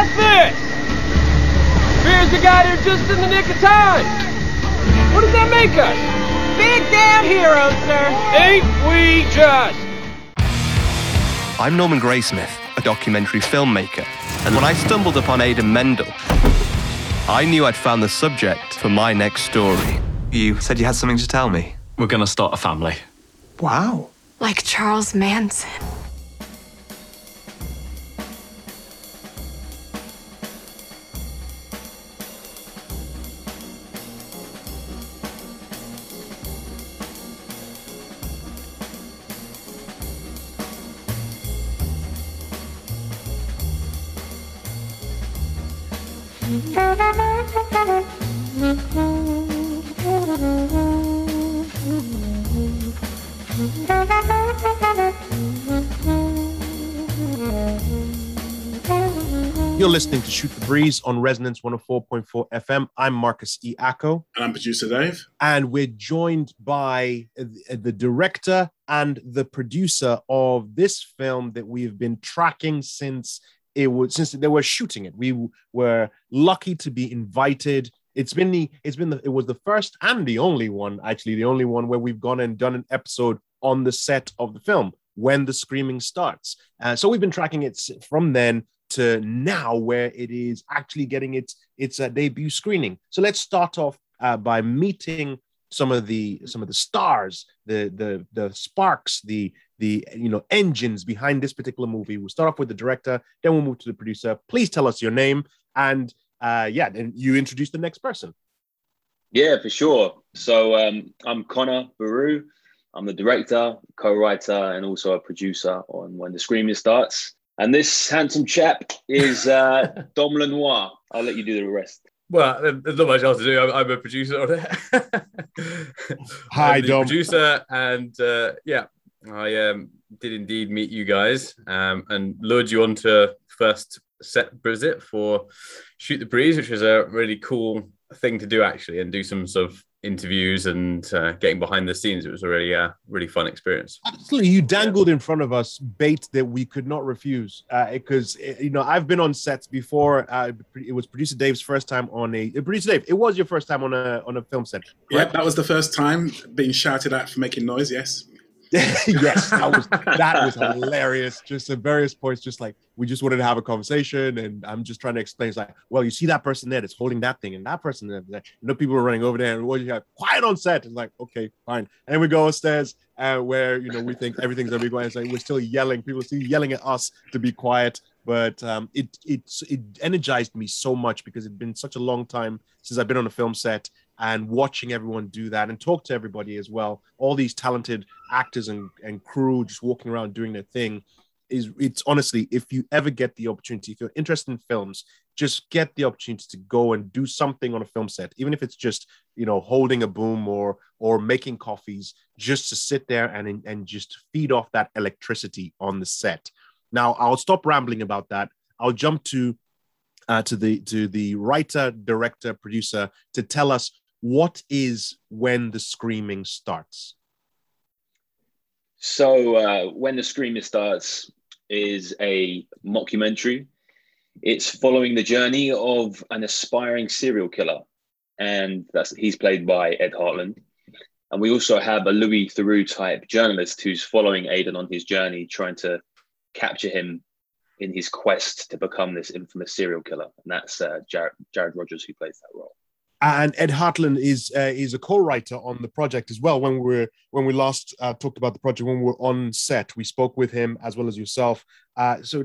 about this? Fears we got here just in the nick of time. What does that make us? Big damn heroes, sir. Ain't we just? I'm Norman Graysmith, a documentary filmmaker, and when I stumbled upon Aidan Mendel, I knew I'd found the subject for my next story. You said you had something to tell me. We're gonna start a family. Wow. Like Charles Manson. You're listening to Shoot the Breeze on Resonance 104.4 FM. I'm Marcus E. Acko, And I'm producer Dave. and we're joined by the the director and the producer of this film that we've been tracking since it was since they were shooting it. We were lucky to be invited. It's been the it's been the it was the first and the only one actually the only one where we've gone and done an episode on the set of the film when the screaming starts. Uh, so we've been tracking it from then to now where it is actually getting its its uh, debut screening. So let's start off uh, by meeting some of the some of the stars, the the the sparks, the the you know engines behind this particular movie. We'll start off with the director, then we'll move to the producer. Please tell us your name and uh, yeah, then you introduce the next person. Yeah, for sure. So um, I'm Connor Baru. I'm the director, co-writer, and also a producer on When the Screaming Starts. And this handsome chap is uh, Dom Lenoir. I'll let you do the rest. Well, there's not much else to do. I'm, I'm a producer on it. Hi, I'm the Dom. Producer, and uh, yeah, I um, did indeed meet you guys um, and lured you onto first set visit for Shoot the Breeze, which was a really cool thing to do actually, and do some sort of interviews and uh, getting behind the scenes. It was a really, uh, really fun experience. Absolutely, you dangled in front of us bait that we could not refuse. Because you know, I've been on sets before. Uh, it was producer Dave's first time on a uh, producer Dave. It was your first time on a on a film set. Yeah, correct? that was the first time being shouted at for making noise. Yes. yes, that was that was hilarious. Just at various points, just like we just wanted to have a conversation, and I'm just trying to explain. It's like, well, you see that person there that's holding that thing, and that person there. You know, people were running over there, and what you have quiet on set. It's like, okay, fine. And we go upstairs, uh, where you know we think everything's gonna be quiet. It's like we're still yelling. People are still yelling at us to be quiet. But um, it it it energized me so much because it'd been such a long time since I've been on a film set, and watching everyone do that and talk to everybody as well. All these talented actors and, and crew just walking around doing their thing is it's honestly if you ever get the opportunity if you're interested in films just get the opportunity to go and do something on a film set even if it's just you know holding a boom or or making coffees just to sit there and and just feed off that electricity on the set now i'll stop rambling about that i'll jump to uh, to the to the writer director producer to tell us what is when the screaming starts So uh, when the Screamer starts is a mockumentary. It's following the journey of an aspiring serial killer, and that's he's played by Ed Hartland. And we also have a Louis Theroux type journalist who's following Aidan on his journey, trying to capture him in his quest to become this infamous serial killer. And that's uh, Jared, Jared Rogers who plays that role. And Ed Hartland is uh, is a co-writer on the project as well. When we were when we last uh, talked about the project, when we were on set, we spoke with him as well as yourself. Uh, so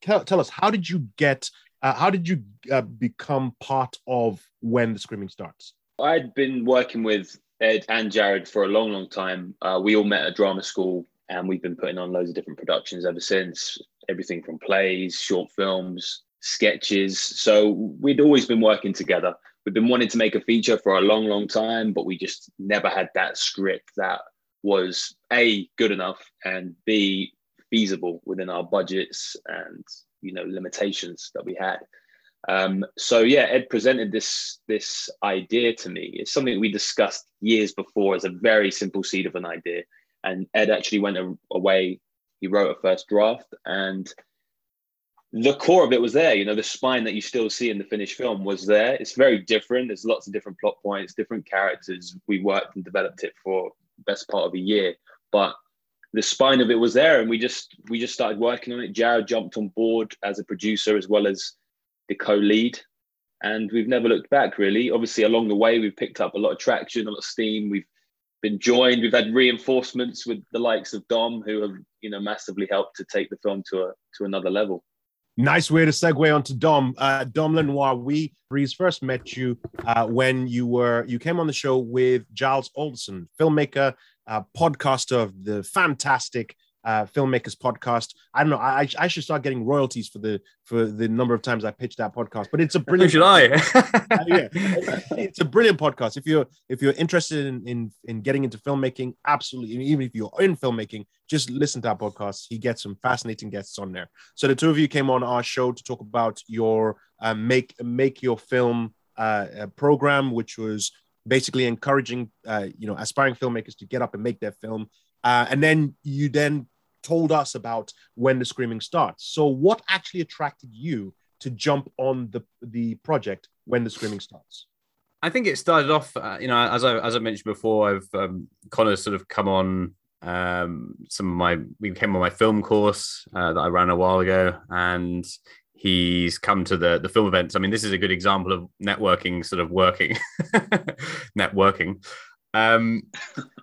tell, tell us, how did you get? Uh, how did you uh, become part of when the screaming starts? I'd been working with Ed and Jared for a long, long time. Uh, we all met at drama school, and we've been putting on loads of different productions ever since. Everything from plays, short films, sketches. So we'd always been working together. We've been wanting to make a feature for a long, long time, but we just never had that script that was a good enough and b feasible within our budgets and you know limitations that we had. Um, so yeah, Ed presented this this idea to me. It's something we discussed years before as a very simple seed of an idea, and Ed actually went away. He wrote a first draft, and the core of it was there. You know, the spine that you still see in the finished film was there. It's very different. There's lots of different plot points, different characters. We worked and developed it for best part of a year, but the spine of it was there, and we just we just started working on it. Jared jumped on board as a producer as well as the co-lead, and we've never looked back. Really, obviously, along the way, we've picked up a lot of traction, a lot of steam. We've been joined. We've had reinforcements with the likes of Dom, who have you know massively helped to take the film to a to another level. Nice way to segue onto Dom. Uh, Dom Lenoir, we Breeze first met you uh, when you were you came on the show with Giles Alderson, filmmaker, uh, podcaster of the fantastic uh, filmmakers podcast. I don't know. I, I should start getting royalties for the for the number of times I pitched that podcast. But it's a brilliant. should I? yeah, it's a brilliant podcast. If you're if you're interested in in, in getting into filmmaking, absolutely. Even if you're in filmmaking, just listen to our podcast. He gets some fascinating guests on there. So the two of you came on our show to talk about your uh, make make your film uh, program, which was basically encouraging uh, you know aspiring filmmakers to get up and make their film. Uh, and then you then told us about when the screaming starts. So, what actually attracted you to jump on the the project when the screaming starts? I think it started off, uh, you know, as I as I mentioned before, I've um, Connor sort of come on um, some of my we came on my film course uh, that I ran a while ago, and he's come to the the film events. I mean, this is a good example of networking sort of working, networking. Um,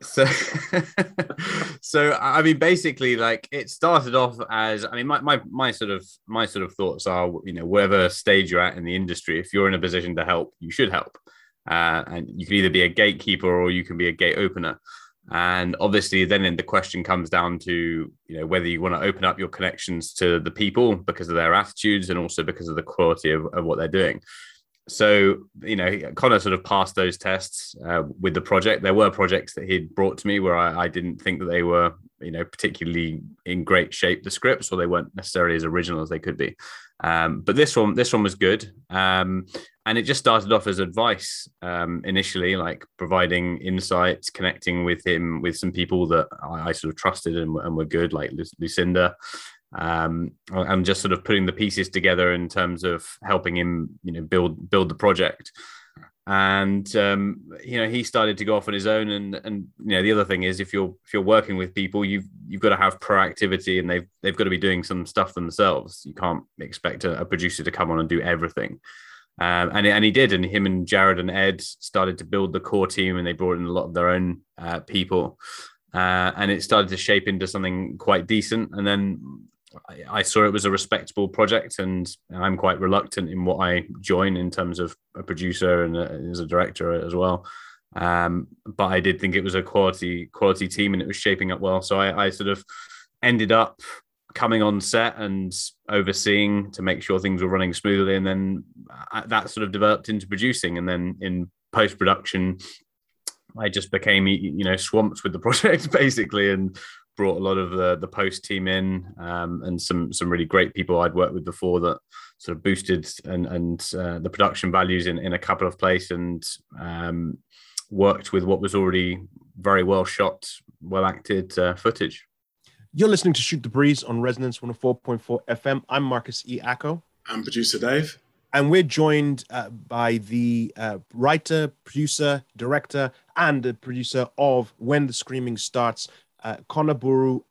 so, so I mean, basically, like it started off as I mean, my, my my sort of my sort of thoughts are, you know, whatever stage you're at in the industry, if you're in a position to help, you should help, uh, and you can either be a gatekeeper or you can be a gate opener. And obviously, then the question comes down to you know whether you want to open up your connections to the people because of their attitudes and also because of the quality of, of what they're doing so you know connor sort of passed those tests uh, with the project. There were projects that he'd brought to me where I, I, didn't think that they were you know particularly in great shape the scripts or they weren't necessarily as original as they could be. Um, but this one this one was good. Um, and it just started off as advice um, initially like providing insights connecting with him with some people that i, I sort of trusted and, and were good like lucinda um, and just sort of putting the pieces together in terms of helping him, you know, build build the project. And um, you know, he started to go off on his own. And and you know, the other thing is, if you're if you're working with people, you've you've got to have proactivity, and they've they've got to be doing some stuff themselves. You can't expect a, a producer to come on and do everything. Um, and, and he did, and him and Jared and Ed started to build the core team, and they brought in a lot of their own uh, people, uh, and it started to shape into something quite decent. And then I, saw it was a respectable project, and I'm quite reluctant in what I join in terms of a producer and a, as a director as well. Um, but I did think it was a quality quality team, and it was shaping up well. So I, I sort of ended up coming on set and overseeing to make sure things were running smoothly, and then uh, that sort of developed into producing, and then in post production. I just became, you know, swamped with the project basically, and brought a lot of the the post team in um, and some some really great people I'd worked with before that sort of boosted and and uh, the production values in in a couple of places and um, worked with what was already very well shot, well acted uh, footage. You're listening to Shoot the Breeze on Resonance 104.4 FM. I'm Marcus E. Acko. I'm producer Dave. And we're joined uh, by the uh, writer, producer, director, and the producer of When the Screaming Starts, uh,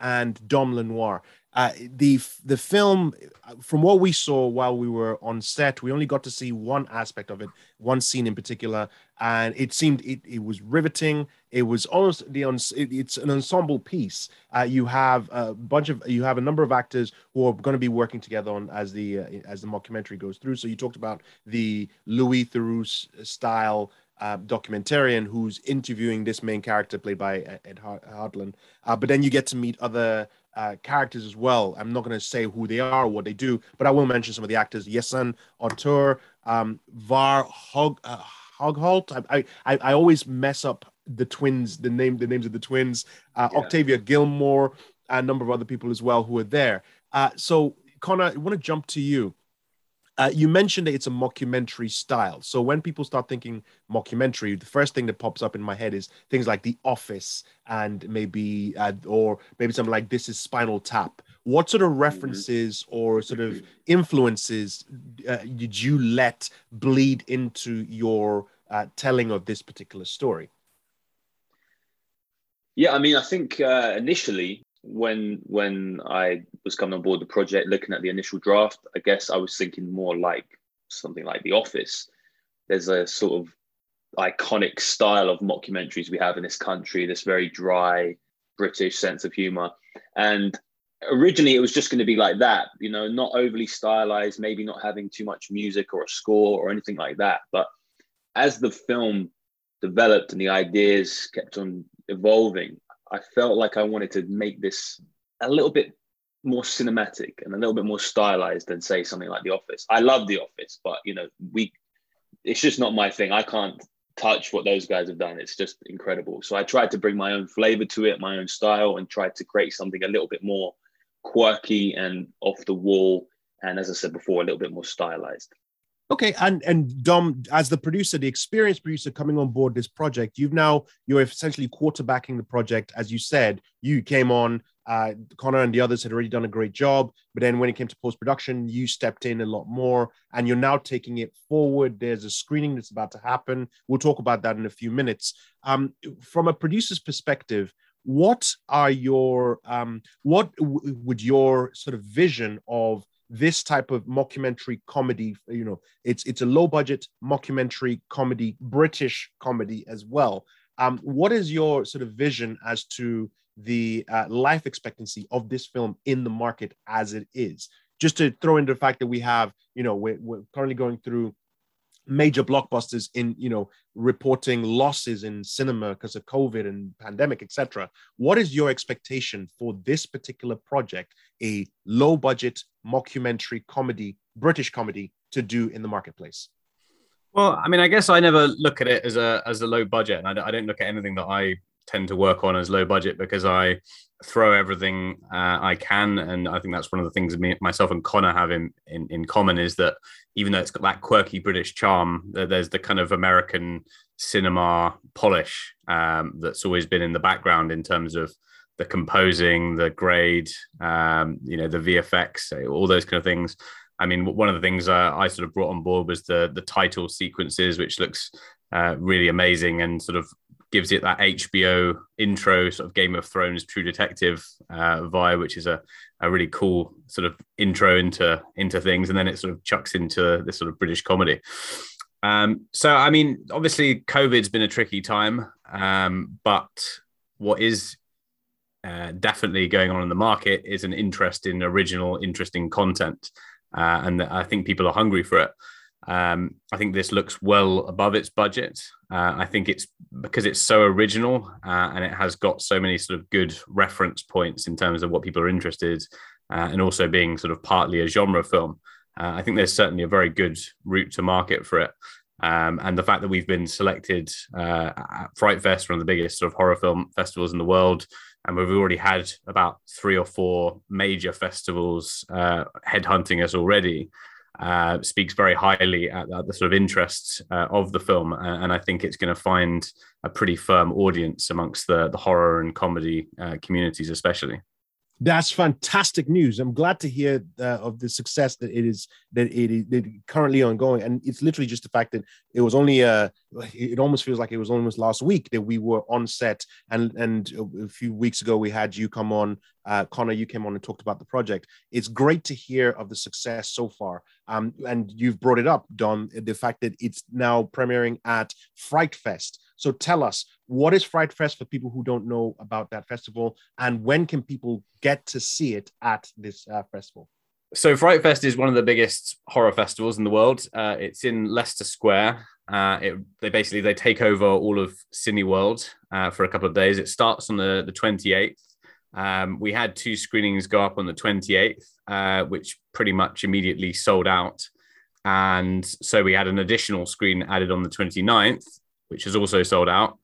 and Dom Lenoir. Uh, the the film, from what we saw while we were on set, we only got to see one aspect of it, one scene in particular, and it seemed it, it was riveting. It was almost the it, it's an ensemble piece. Uh, you have a bunch of you have a number of actors who are going to be working together on as the uh, as the mockumentary goes through. So you talked about the Louis Theroux style uh, documentarian who's interviewing this main character played by Ed Hartland. Uh, but then you get to meet other uh, characters as well. I'm not going to say who they are or what they do, but I will mention some of the actors: Yasen Atour, um, Var Hog uh, Hogholt. I, I I always mess up the twins, the name, the names of the twins. Uh, yeah. Octavia Gilmore, a number of other people as well who are there. Uh, so Connor, I want to jump to you. Uh, you mentioned that it's a mockumentary style. So when people start thinking mockumentary, the first thing that pops up in my head is things like The Office and maybe, uh, or maybe something like This is Spinal Tap. what sort of references or sort of influences uh, did you let bleed into your uh, telling of this particular story? Yeah, I mean, I think uh, initially when when I was coming on board the project, looking at the initial draft, I guess I was thinking more like something like The Office. There's a sort of iconic style of mockumentaries we have in this country, this very dry British sense of humor. And originally it was just going to be like that, you know, not overly stylized, maybe not having too much music or a score or anything like that. But as the film developed and the ideas kept on evolving, I felt like I wanted to make this a little bit more cinematic and a little bit more stylized than say something like The Office. I love The Office, but you know, we it's just not my thing. I can't touch what those guys have done. It's just incredible. So I tried to bring my own flavor to it, my own style, and tried to create something a little bit more quirky and off the wall. And as I said before, a little bit more stylized. Okay, and and Dom, as the producer, the experienced producer coming on board this project, you've now you're essentially quarterbacking the project. As you said, you came on. Uh, Connor and the others had already done a great job, but then when it came to post production, you stepped in a lot more, and you're now taking it forward. There's a screening that's about to happen. We'll talk about that in a few minutes. Um, from a producer's perspective, what are your um, what w- would your sort of vision of this type of mockumentary comedy you know it's it's a low budget mockumentary comedy british comedy as well. Um, what is your sort of vision as to the uh, life expectancy of this film in the market as it is? Just to throw in the fact that we have you know we're, we're currently going through major blockbusters in you know reporting losses in cinema because of covid and pandemic etc what is your expectation for this particular project a low budget mockumentary comedy british comedy to do in the marketplace. Well i mean i guess i never look at it as a as a low budget. And I don't, I don't look at anything that i tend to work on as low budget because I throw everything uh, I can, and I think that's one of the things me, myself and Connor have in, in, in common is that even though it's got that quirky British charm, there's the kind of American cinema polish um, that's always been in the background in terms of the composing, the grade, um, you know, the VFX, all those kind of things. I mean, one of the things uh, I sort of brought on board was the the title sequences, which looks uh, really amazing and sort of gives it that HBO intro, sort of Game of Thrones True Detective uh, vibe, which is a, a really cool sort of intro into into things, and then it sort of chucks into this sort of British comedy. Um, so, I mean, obviously, COVID's been a tricky time, um, but what is uh, definitely going on in the market is an interest in original, interesting content, uh, and I think people are hungry for it. Um, I think this looks well above its budget. Uh, I think it's because it's so original uh, and it has got so many sort of good reference points in terms of what people are interested, uh, and also being sort of partly a genre film. I think there's certainly a very good route to market for it. Um, and the fact that we've been selected at Fright Fest, one of the biggest sort of horror film festivals in the world, and we've already had about three or four major festivals uh, headhunting us already uh, speaks very highly at, at, the sort of interests uh, of the film, and I think it's going to find a pretty firm audience amongst the the horror and comedy uh, communities, especially. That's fantastic news. I'm glad to hear uh, of the success that it is that it is currently ongoing, and it's literally just the fact that it was only uh it almost feels like it was almost last week that we were on set, and and a few weeks ago we had you come on, uh, Connor, you came on and talked about the project. It's great to hear of the success so far, um, and you've brought it up, Dom, the fact that it's now premiering at Fright Fest. So tell us, what is Fright Fest for people who don't know about that festival, and when can people get to see it at this uh, festival? So Fright Fest is one of the biggest horror festivals in the world. Uh, it's in Leicester Square. Uh, it, they basically they take over all of Cineworld uh, for a couple of days. It starts on the the twenty eighth. Um, we had two screenings go up on the twenty eighth, uh, which pretty much immediately sold out. And so we had an additional screen added on the 29th, which is also sold out.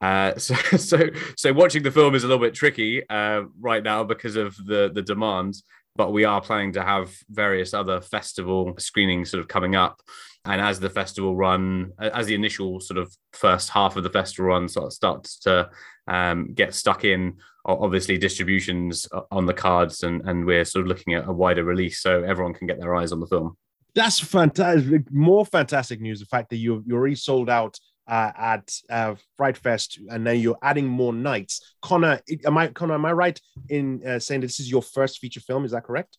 Uh, so, so, so watching the film is a little bit tricky uh, right now because of the the demand. But we are planning to have various other festival screenings sort of coming up. And as the festival run, as the initial sort of first half of the festival run sort of starts to um, get stuck in, obviously distributions on the cards, and and we're sort of looking at a wider release so everyone can get their eyes on the film. That's fantastic. More fantastic news: the fact that you you already sold out uh, at uh, Fright Fest, and then you're adding more nights. Connor, am I Connor? Am I right in uh, saying this is your first feature film? Is that correct?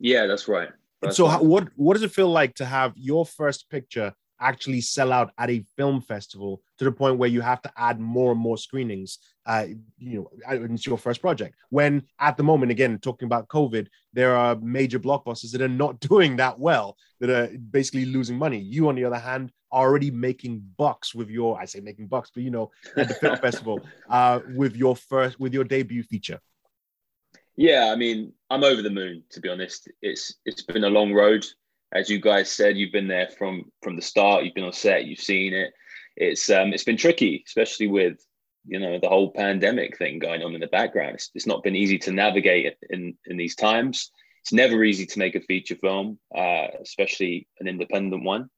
Yeah, that's right. That's so, how, what what does it feel like to have your first picture actually sell out at a film festival to the point where you have to add more and more screenings? Uh, you know, it's your first project. When at the moment, again, talking about COVID, there are major blockbusters that are not doing that well, that are basically losing money. You, on the other hand, are already making bucks with your, I say making bucks, but you know, at the film festival, uh, with your first, with your debut feature. Yeah, I mean, I'm over the moon to be honest. It's it's been a long road, as you guys said. You've been there from from the start. You've been on set. You've seen it. It's um it's been tricky, especially with you know the whole pandemic thing going on in the background. It's, it's not been easy to navigate in in these times. It's never easy to make a feature film, uh, especially an independent one.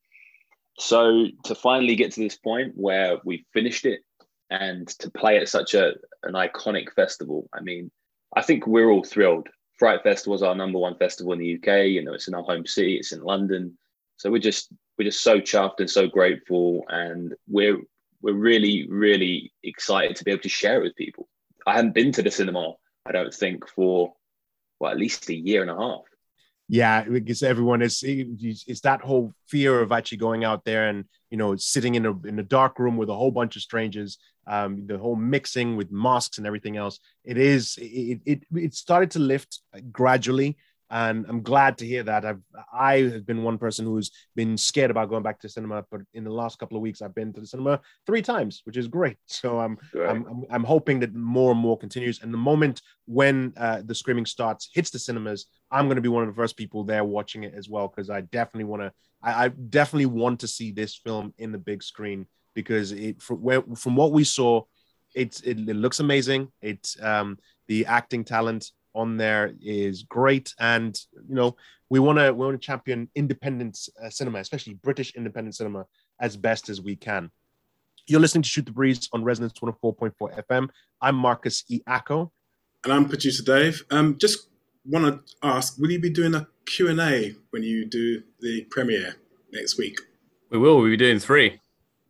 So to finally get to this point where we've finished it and to play at such a an iconic festival, I mean I think we're all thrilled. Fright Fest was our number one festival in the UK. You know, it's in our home city. It's in London. So we're just we're just so chuffed and so grateful, and we're we're really really excited to be able to share it with people. I haven't been to the cinema, I don't think, for well at least a year and a half. Yeah, because everyone is it's that whole fear of actually going out there and you know sitting in a in a dark room with a whole bunch of strangers um, the whole mixing with masks and everything else. It is it, it it started to lift gradually, and I'm glad to hear that. I've I have been one person who's been scared about going back to cinema, but in the last couple of weeks, I've been to the cinema three times, which is great. So I'm I'm, I'm, I'm hoping that more and more continues. And the moment when uh, the screaming starts hits the cinemas, I'm going to be one of the first people there watching it as well because I definitely want to. I, I definitely want to see this film in the big screen because it from, where, from what we saw, it, it, it looks amazing. It's um, the acting talent on there is great, and you know we want to we want to champion independent uh, cinema, especially British independent cinema, as best as we can. You're listening to Shoot the Breeze on Resonance 104.4 FM. I'm Marcus E. Acko. And I'm producer Dave. Um, just want to ask, will you be doing a Q&A when you do the premiere next week? We will. We'll be doing three.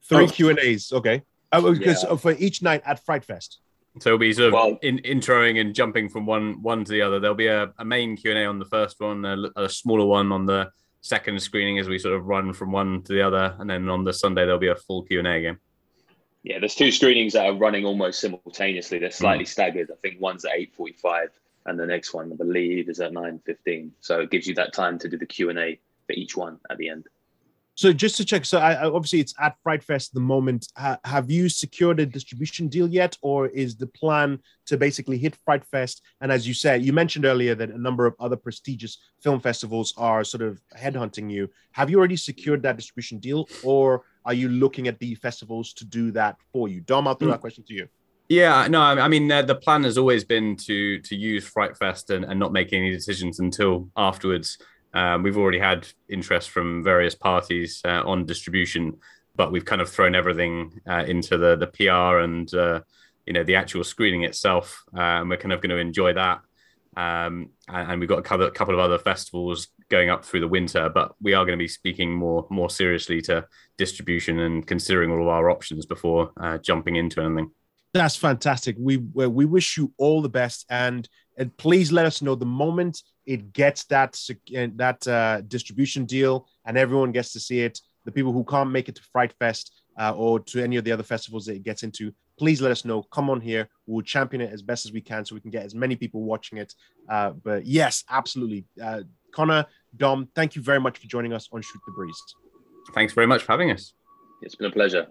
Three oh. Q and A's. Okay. Oh, because yeah. for each night at Fright Fest. So we'll be sort of well, in, introing and jumping from one one to the other. There'll be a, a main Q and A on the first one, a, a, smaller one on the second screening as we sort of run from one to the other, and then on the Sunday there'll be a full Q and A again. Yeah, there's two screenings that are running almost simultaneously. They're slightly mm. staggered. I think one's at eight forty-five, and the next one, I believe, is at nine fifteen. So it gives you that time to do the Q and A for each one at the end. So just to check, so I, obviously it's at Fright Fest at the moment. Ha, have you secured a distribution deal yet, or is the plan to basically hit Fright Fest? And as you said, you mentioned earlier that a number of other prestigious film festivals are sort of headhunting you. Have you already secured that distribution deal, or are you looking at the festivals to do that for you? Dom, I'll throw that question to you. Yeah, no, I mean uh, the plan has always been to to use Fright Fest and, and not make any decisions until afterwards. Um, we've already had interest from various parties uh, on distribution, but we've kind of thrown everything uh, into the the PR and uh, you know the actual screening itself, uh, and we're kind of going to enjoy that. Um, and, and, we've got a couple, of other festivals going up through the winter, but we are going to be speaking more more seriously to distribution and considering all of our options before uh, jumping into anything. That's fantastic. We we wish you all the best, and and please let us know the moment it gets that that uh, distribution deal and everyone gets to see it. The people who can't make it to Fright Fest uh, or to any of the other festivals that it gets into, please let us know. Come on here. We'll champion it as best as we can so we can get as many people watching it. Uh, but yes, absolutely. Uh, Connor, Dom, thank you very much for joining us on Shoot the Breeze. Thanks very much for having us. It's been a pleasure.